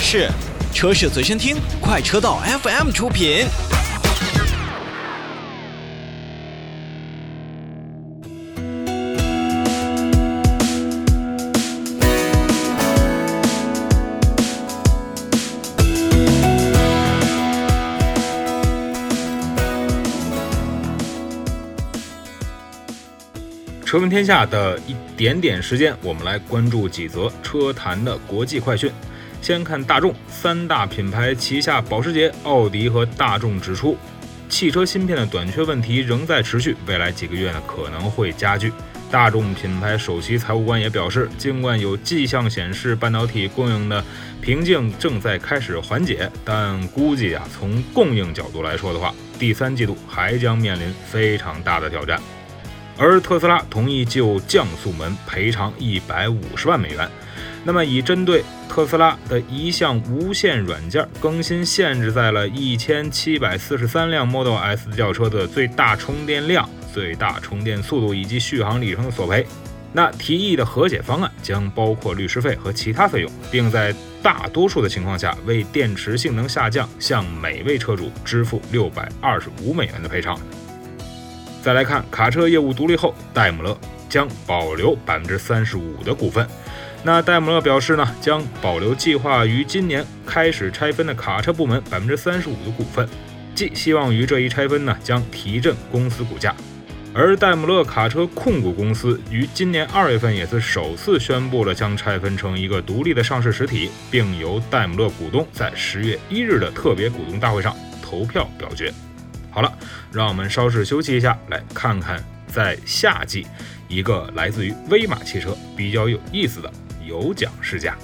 是，车市随身听，快车道 FM 出品。车闻天下的一点点时间，我们来关注几则车坛的国际快讯。先看大众三大品牌旗下保时捷、奥迪和大众指出，汽车芯片的短缺问题仍在持续，未来几个月呢可能会加剧。大众品牌首席财务官也表示，尽管有迹象显示半导体供应的瓶颈正在开始缓解，但估计啊，从供应角度来说的话，第三季度还将面临非常大的挑战。而特斯拉同意就降速门赔偿一百五十万美元。那么，以针对特斯拉的一项无线软件更新限制在了一千七百四十三辆 Model S 轿车的最大充电量、最大充电速度以及续航里程的索赔。那提议的和解方案将包括律师费和其他费用，并在大多数的情况下为电池性能下降向每位车主支付六百二十五美元的赔偿。再来看卡车业务独立后，戴姆勒将保留百分之三十五的股份。那戴姆勒表示呢，将保留计划于今年开始拆分的卡车部门百分之三十五的股份，寄希望于这一拆分呢将提振公司股价。而戴姆勒卡车控股公司于今年二月份也是首次宣布了将拆分成一个独立的上市实体，并由戴姆勒股东在十月一日的特别股东大会上投票表决。好了，让我们稍事休息一下，来看看在夏季一个来自于威马汽车比较有意思的有奖试驾。